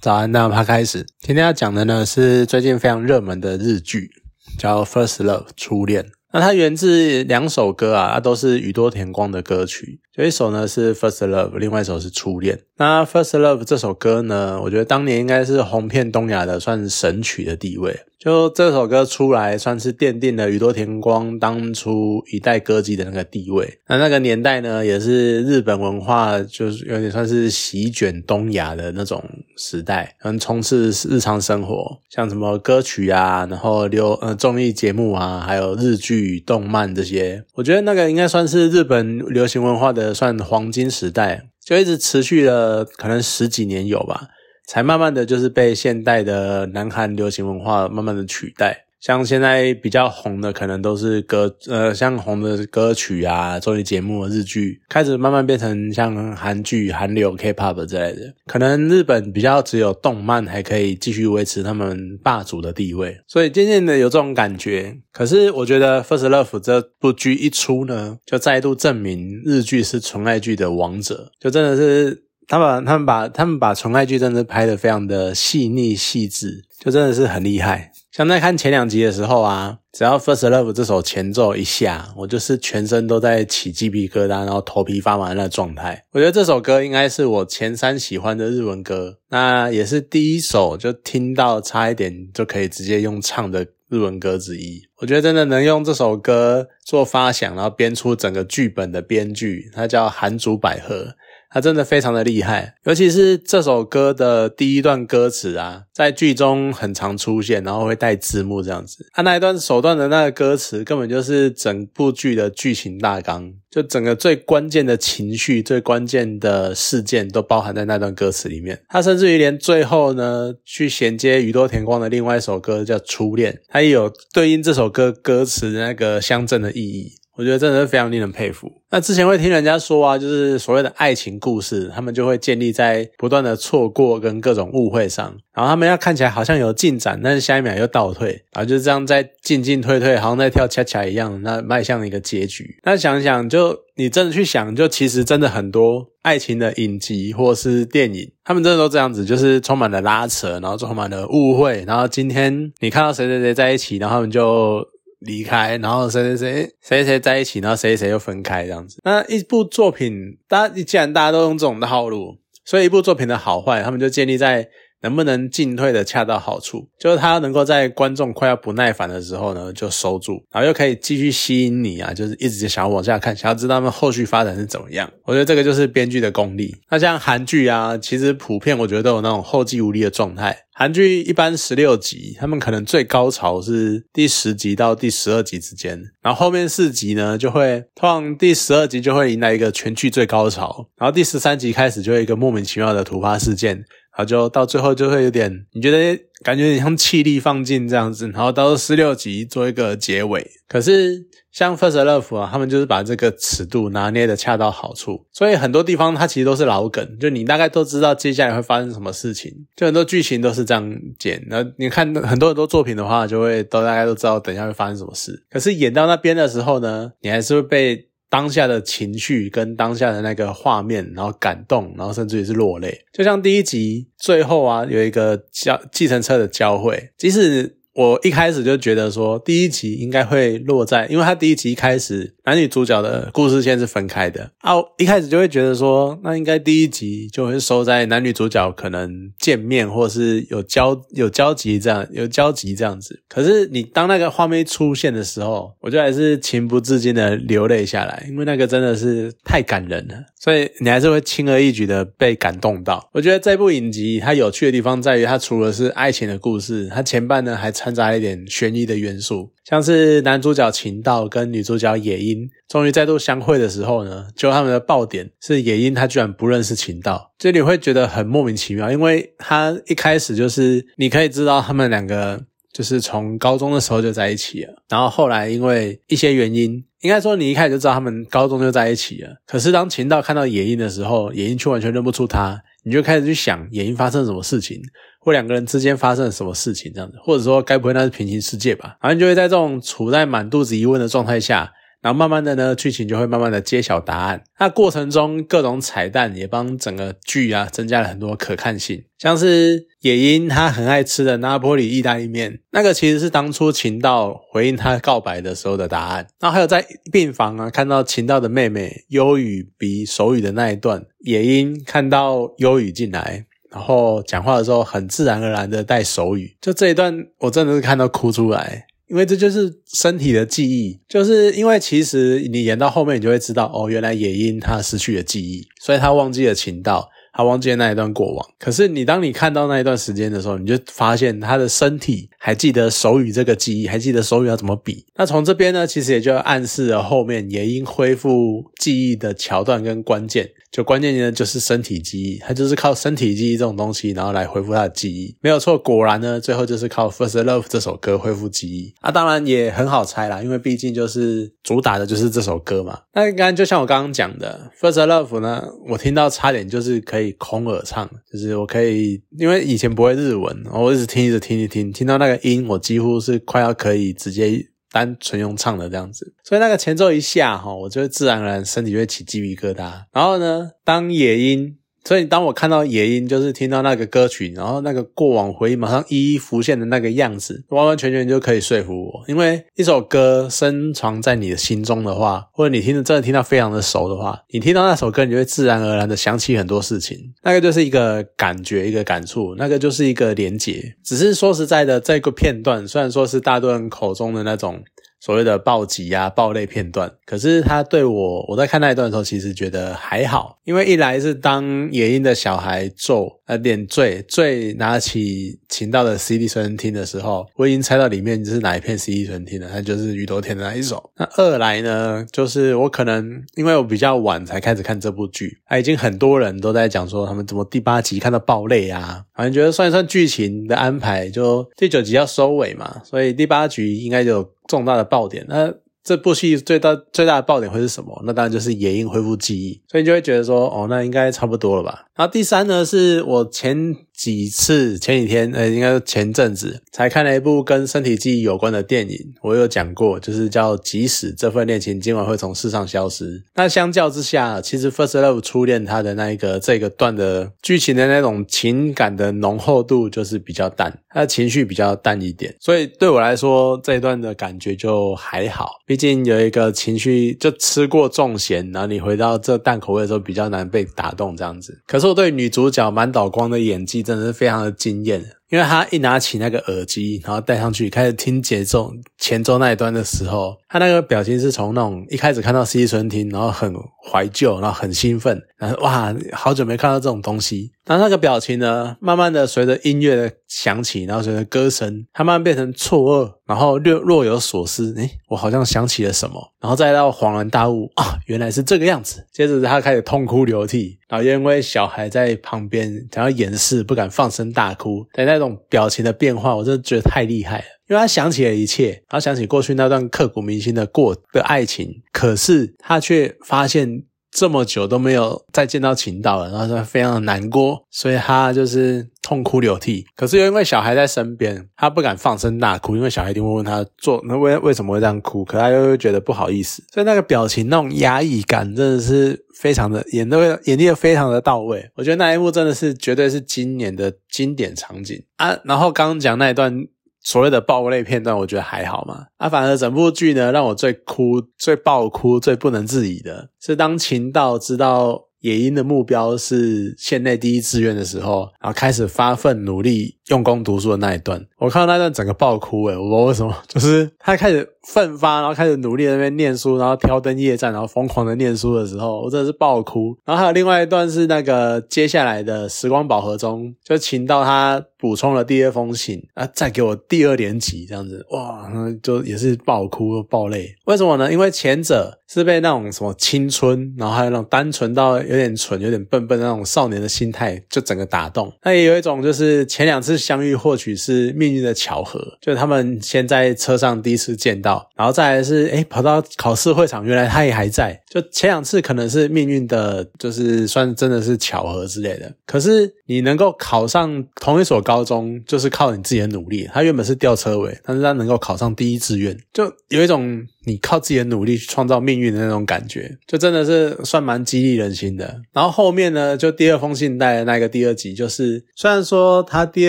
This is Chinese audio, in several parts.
早安，那他开始。今天要讲的呢是最近非常热门的日剧，叫《First Love》初恋。那它源自两首歌啊，都是宇多田光的歌曲。有一首呢是《First Love》，另外一首是《初恋》。那《First Love》这首歌呢，我觉得当年应该是红遍东亚的，算神曲的地位。就这首歌出来，算是奠定了宇多田光当初一代歌姬的那个地位。那那个年代呢，也是日本文化就是有点算是席卷东亚的那种时代，很充斥日常生活，像什么歌曲啊，然后流呃综艺节目啊，还有日剧、动漫这些。我觉得那个应该算是日本流行文化的算黄金时代，就一直持续了可能十几年有吧。才慢慢的就是被现代的南韩流行文化慢慢的取代，像现在比较红的可能都是歌，呃，像红的歌曲啊，综艺节目、日剧，开始慢慢变成像韩剧、韩流、K-pop 之类的。可能日本比较只有动漫还可以继续维持他们霸主的地位，所以渐渐的有这种感觉。可是我觉得《First Love》这部剧一出呢，就再度证明日剧是纯爱剧的王者，就真的是。他把他们把他们把纯爱剧真的拍的非常的细腻细致，就真的是很厉害。像在看前两集的时候啊，只要《First Love》这首前奏一下，我就是全身都在起鸡皮疙瘩，然后头皮发麻的那状态。我觉得这首歌应该是我前三喜欢的日文歌，那也是第一首就听到差一点就可以直接用唱的日文歌之一。我觉得真的能用这首歌做发想，然后编出整个剧本的编剧，他叫韩竹百合。他真的非常的厉害，尤其是这首歌的第一段歌词啊，在剧中很常出现，然后会带字幕这样子。他那一段手段的那个歌词，根本就是整部剧的剧情大纲，就整个最关键的情绪、最关键的事件都包含在那段歌词里面。他甚至于连最后呢，去衔接宇多田光的另外一首歌叫《初恋》，他也有对应这首歌歌词的那个相正的意义。我觉得真的是非常令人佩服。那之前会听人家说啊，就是所谓的爱情故事，他们就会建立在不断的错过跟各种误会上，然后他们要看起来好像有进展，但是下一秒又倒退，然后就是这样在进进退退，好像在跳恰恰一样，那迈向一个结局。那想想，就你真的去想，就其实真的很多爱情的影集或是电影，他们真的都这样子，就是充满了拉扯，然后充满了误会，然后今天你看到谁谁谁在一起，然后他们就。离开，然后谁谁谁谁谁在一起，然后谁谁又分开这样子。那一部作品，大家既然大家都用这种套路，所以一部作品的好坏，他们就建立在。能不能进退的恰到好处，就是他能够在观众快要不耐烦的时候呢，就收住，然后又可以继续吸引你啊，就是一直想要往下看，想要知道他们后续发展是怎么样。我觉得这个就是编剧的功力。那像韩剧啊，其实普遍我觉得都有那种后继无力的状态。韩剧一般十六集，他们可能最高潮是第十集到第十二集之间，然后后面四集呢，就会通常第十二集就会迎来一个全剧最高潮，然后第十三集开始就会一个莫名其妙的突发事件。然后就到最后就会有点，你觉得感觉有点像气力放尽这样子，然后到十六集做一个结尾。可是像 First Love 啊，他们就是把这个尺度拿捏的恰到好处，所以很多地方它其实都是老梗，就你大概都知道接下来会发生什么事情，就很多剧情都是这样剪。那你看很多很多作品的话，就会都大概都知道等一下会发生什么事。可是演到那边的时候呢，你还是会被。当下的情绪跟当下的那个画面，然后感动，然后甚至于是落泪，就像第一集最后啊，有一个交计程车的交汇，即使。我一开始就觉得说，第一集应该会落在，因为他第一集一开始男女主角的故事线是分开的啊，一开始就会觉得说，那应该第一集就会收在男女主角可能见面或是有交有交集这样有交集这样子。可是你当那个画面出现的时候，我就还是情不自禁的流泪下来，因为那个真的是太感人了，所以你还是会轻而易举的被感动到。我觉得这部影集它有趣的地方在于，它除了是爱情的故事，它前半呢还掺杂一点悬疑的元素，像是男主角秦道跟女主角野樱终于再度相会的时候呢，就他们的爆点是野樱她居然不认识秦道，这里会觉得很莫名其妙，因为他一开始就是你可以知道他们两个就是从高中的时候就在一起了，然后后来因为一些原因，应该说你一开始就知道他们高中就在一起了，可是当秦道看到野樱的时候，野樱却完全认不出他，你就开始去想眼睛发生什么事情。或两个人之间发生了什么事情，这样子，或者说该不会那是平行世界吧？然后就会在这种处在满肚子疑问的状态下，然后慢慢的呢，剧情就会慢慢的揭晓答案。那过程中各种彩蛋也帮整个剧啊增加了很多可看性，像是野樱她很爱吃的拿破里意大利面，那个其实是当初秦道回应他告白的时候的答案。然后还有在病房啊看到秦道的妹妹优雨比手语的那一段，野樱看到优雨进来。然后讲话的时候很自然而然的带手语，就这一段我真的是看到哭出来，因为这就是身体的记忆，就是因为其实你演到后面你就会知道，哦，原来野樱他失去了记忆，所以他忘记了情道。他忘记那一段过往，可是你当你看到那一段时间的时候，你就发现他的身体还记得手语这个记忆，还记得手语要怎么比。那从这边呢，其实也就暗示了后面也因恢复记忆的桥段跟关键，就关键呢就是身体记忆，他就是靠身体记忆这种东西，然后来恢复他的记忆。没有错，果然呢，最后就是靠《First Love》这首歌恢复记忆。那当然也很好猜啦，因为毕竟就是主打的就是这首歌嘛。那刚刚就像我刚刚讲的，《First Love》呢，我听到差点就是可以。空耳唱，就是我可以，因为以前不会日文，我一直听，一直听，一听，听到那个音，我几乎是快要可以直接单纯用唱的这样子。所以那个前奏一下哈，我就会自然而然身体就会起鸡皮疙瘩。然后呢，当野音。所以，当我看到野音，就是听到那个歌曲，然后那个过往回忆马上一一浮现的那个样子，完完全全就可以说服我。因为一首歌深藏在你的心中的话，或者你听的真的听到非常的熟的话，你听到那首歌，你就会自然而然的想起很多事情。那个就是一个感觉，一个感触，那个就是一个连结。只是说实在的，这个片段虽然说是大多人口中的那种。所谓的暴击啊、暴泪片段，可是他对我，我在看那一段的时候，其实觉得还好，因为一来是当野鹰的小孩咒呃点缀缀拿起琴道的 CD 随身听的时候，我已经猜到里面就是哪一片 CD 随身听了，它就是宇多田的那一首。那二来呢，就是我可能因为我比较晚才开始看这部剧，啊，已经很多人都在讲说他们怎么第八集看到爆泪啊，反正觉得算一算剧情的安排，就第九集要收尾嘛，所以第八局应该就。重大的爆点，那这部戏最大最大的爆点会是什么？那当然就是野鹰恢复记忆，所以你就会觉得说，哦，那应该差不多了吧。然后第三呢，是我前。几次前几天，呃，应该是前阵子才看了一部跟身体记忆有关的电影，我有讲过，就是叫《即使这份恋情今晚会从世上消失》。那相较之下，其实《First Love》初恋它的那一个这个段的剧情的那种情感的浓厚度就是比较淡，它的情绪比较淡一点，所以对我来说这一段的感觉就还好。毕竟有一个情绪就吃过重咸，然后你回到这淡口味的时候比较难被打动这样子。可是我对女主角满岛光的演技。真的是非常的惊艳，因为他一拿起那个耳机，然后戴上去开始听节奏前奏那一段的时候，他那个表情是从那种一开始看到 C 纯听，然后很怀旧，然后很兴奋，然后哇，好久没看到这种东西。然后那个表情呢，慢慢的随着音乐的响起，然后随着歌声，他慢慢变成错愕，然后略若有所思，诶，我好像想起了什么，然后再到恍然大悟啊，原来是这个样子。接着他开始痛哭流涕，然后因为小孩在旁边想要掩饰，不敢放声大哭的那这种表情的变化，我真的觉得太厉害了。因为他想起了一切，然后想起过去那段刻骨铭心的过的爱情，可是他却发现。这么久都没有再见到秦导了，然后他非常的难过，所以他就是痛哭流涕。可是又因为小孩在身边，他不敢放声大哭，因为小孩一定会问他做那为为什么会这样哭，可他又会觉得不好意思，所以那个表情那种压抑感真的是非常的演的演绎的非常的到位。我觉得那一幕真的是绝对是今年的经典场景啊。然后刚刚讲那一段。所谓的爆泪片段，我觉得还好嘛。啊，反而整部剧呢，让我最哭、最爆哭、最不能自已的是，当秦道知道野鹰的目标是县内第一志愿的时候，然后开始发奋努力。用功读书的那一段，我看到那段整个爆哭诶，我不知道为什么，就是他开始奋发，然后开始努力那边念书，然后挑灯夜战，然后疯狂的念书的时候，我真的是爆哭。然后还有另外一段是那个接下来的时光宝盒中，就请到他补充了第二封信啊，再给我第二连集这样子，哇，就也是爆哭爆泪。为什么呢？因为前者是被那种什么青春，然后还有那种单纯到有点蠢、有点笨笨的那种少年的心态，就整个打动。那也有一种就是前两次。相遇或许是命运的巧合，就他们先在车上第一次见到，然后再来是哎跑到考试会场，原来他也还在。就前两次可能是命运的，就是算真的是巧合之类的。可是你能够考上同一所高中，就是靠你自己的努力。他原本是吊车尾，但是他能够考上第一志愿，就有一种你靠自己的努力去创造命运的那种感觉，就真的是算蛮激励人心的。然后后面呢，就第二封信带的那个第二集，就是虽然说他第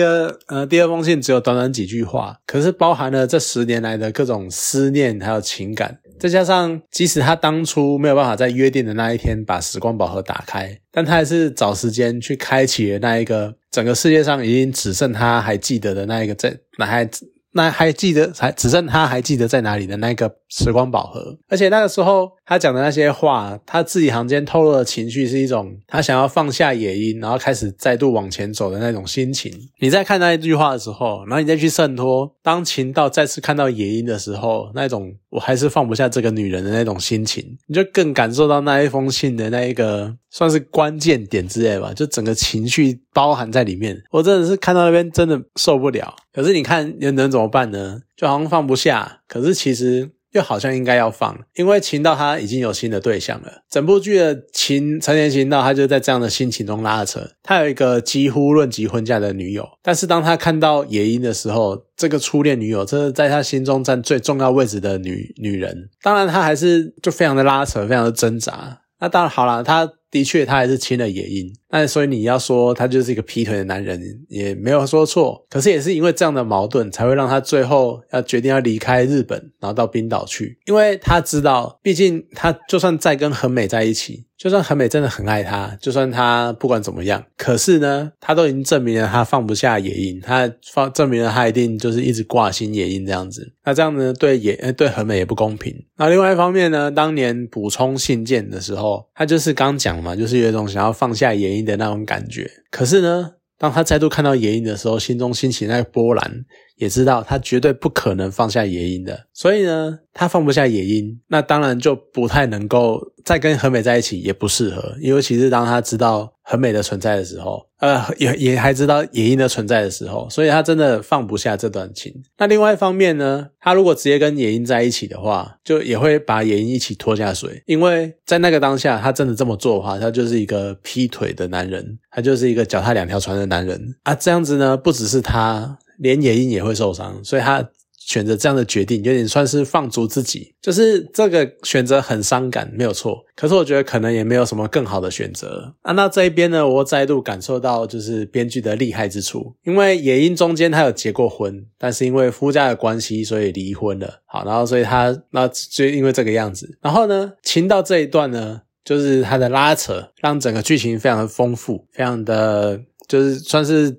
二呃第二封信只有短短几句话，可是包含了这十年来的各种思念还有情感。再加上，即使他当初没有办法在约定的那一天把时光宝盒打开，但他还是找时间去开启了那一个整个世界上已经只剩他还记得的那一个在那还那还记得还只剩他还记得在哪里的那个时光宝盒。而且那个时候他讲的那些话，他字里行间透露的情绪是一种他想要放下野鹰，然后开始再度往前走的那种心情。你在看那一句话的时候，然后你再去衬托当秦道再次看到野鹰的时候，那种。我还是放不下这个女人的那种心情，你就更感受到那一封信的那一个算是关键点之类吧，就整个情绪包含在里面。我真的是看到那边真的受不了。可是你看又能怎么办呢？就好像放不下，可是其实。又好像应该要放，因为秦道他已经有新的对象了。整部剧的秦陈年秦道，他就在这样的心情中拉扯。他有一个几乎论及婚嫁的女友，但是当他看到野鹰的时候，这个初恋女友，这是在他心中占最重要位置的女女人。当然，他还是就非常的拉扯，非常的挣扎。那当然好了，他。的确，他还是亲了野鹰，那所以你要说他就是一个劈腿的男人，也没有说错。可是也是因为这样的矛盾，才会让他最后要决定要离开日本，然后到冰岛去，因为他知道，毕竟他就算再跟恒美在一起。就算很美真的很爱他，就算他不管怎么样，可是呢，他都已经证明了他放不下野鹰，他放证明了他一定就是一直挂心野鹰这样子。那这样呢，对野对很美也不公平。那另外一方面呢，当年补充信件的时候，他就是刚讲嘛，就是有一种想要放下野樱的那种感觉。可是呢，当他再度看到眼影的时候，心中兴起那波澜。也知道他绝对不可能放下野鹰的，所以呢，他放不下野鹰，那当然就不太能够再跟和美在一起，也不适合。尤其是当他知道和美的存在的时候，呃，也也还知道野鹰的存在的时候，所以他真的放不下这段情。那另外一方面呢，他如果直接跟野鹰在一起的话，就也会把野鹰一起拖下水，因为在那个当下，他真的这么做的话，他就是一个劈腿的男人，他就是一个脚踏两条船的男人啊。这样子呢，不只是他。连野鹰也会受伤，所以他选择这样的决定，有点算是放逐自己。就是这个选择很伤感，没有错。可是我觉得可能也没有什么更好的选择啊。那这一边呢，我再度感受到就是编剧的厉害之处。因为野鹰中间他有结过婚，但是因为夫家的关系，所以离婚了。好，然后所以他那就因为这个样子。然后呢，情到这一段呢，就是他的拉扯，让整个剧情非常的丰富，非常的。就是算是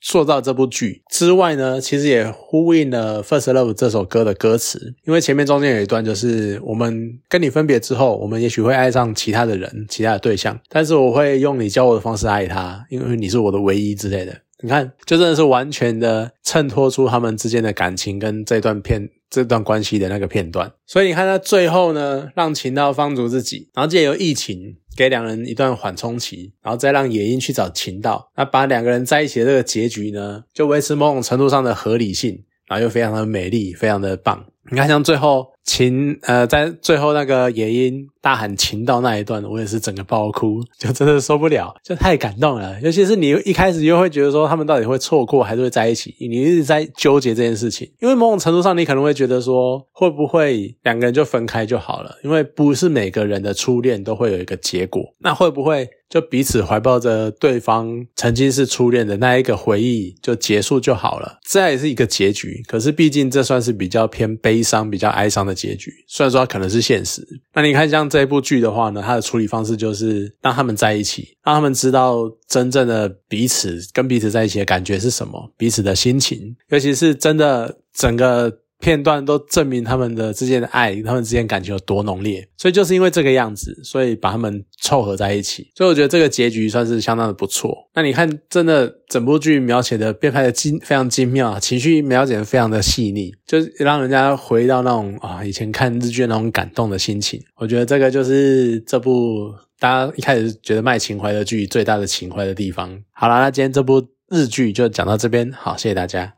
塑造这部剧之外呢，其实也呼应了《First Love》这首歌的歌词，因为前面中间有一段就是我们跟你分别之后，我们也许会爱上其他的人、其他的对象，但是我会用你教我的方式爱他，因为你是我的唯一之类的。你看，就真的是完全的衬托出他们之间的感情跟这段片。这段关系的那个片段，所以你看他最后呢，让秦道放逐自己，然后借由疫情给两人一段缓冲期，然后再让野鹰去找秦道，那把两个人在一起的这个结局呢，就维持某种程度上的合理性，然后又非常的美丽，非常的棒。你看，像最后。秦呃，在最后那个野音大喊“秦到”那一段，我也是整个爆哭，就真的受不了，就太感动了。尤其是你一开始又会觉得说他们到底会错过还是会在一起，你一直在纠结这件事情。因为某种程度上，你可能会觉得说会不会两个人就分开就好了？因为不是每个人的初恋都会有一个结果。那会不会就彼此怀抱着对方曾经是初恋的那一个回忆就结束就好了？这也是一个结局。可是毕竟这算是比较偏悲伤、比较哀伤的。结局虽然说它可能是现实，那你看像这一部剧的话呢，它的处理方式就是让他们在一起，让他们知道真正的彼此跟彼此在一起的感觉是什么，彼此的心情，尤其是真的整个。片段都证明他们的之间的爱，他们之间感情有多浓烈，所以就是因为这个样子，所以把他们凑合在一起。所以我觉得这个结局算是相当的不错。那你看，真的整部剧描写的编排的精非常精妙，情绪描写的非常的细腻，就是让人家回到那种啊以前看日剧那种感动的心情。我觉得这个就是这部大家一开始觉得卖情怀的剧最大的情怀的地方。好了，那今天这部日剧就讲到这边，好，谢谢大家。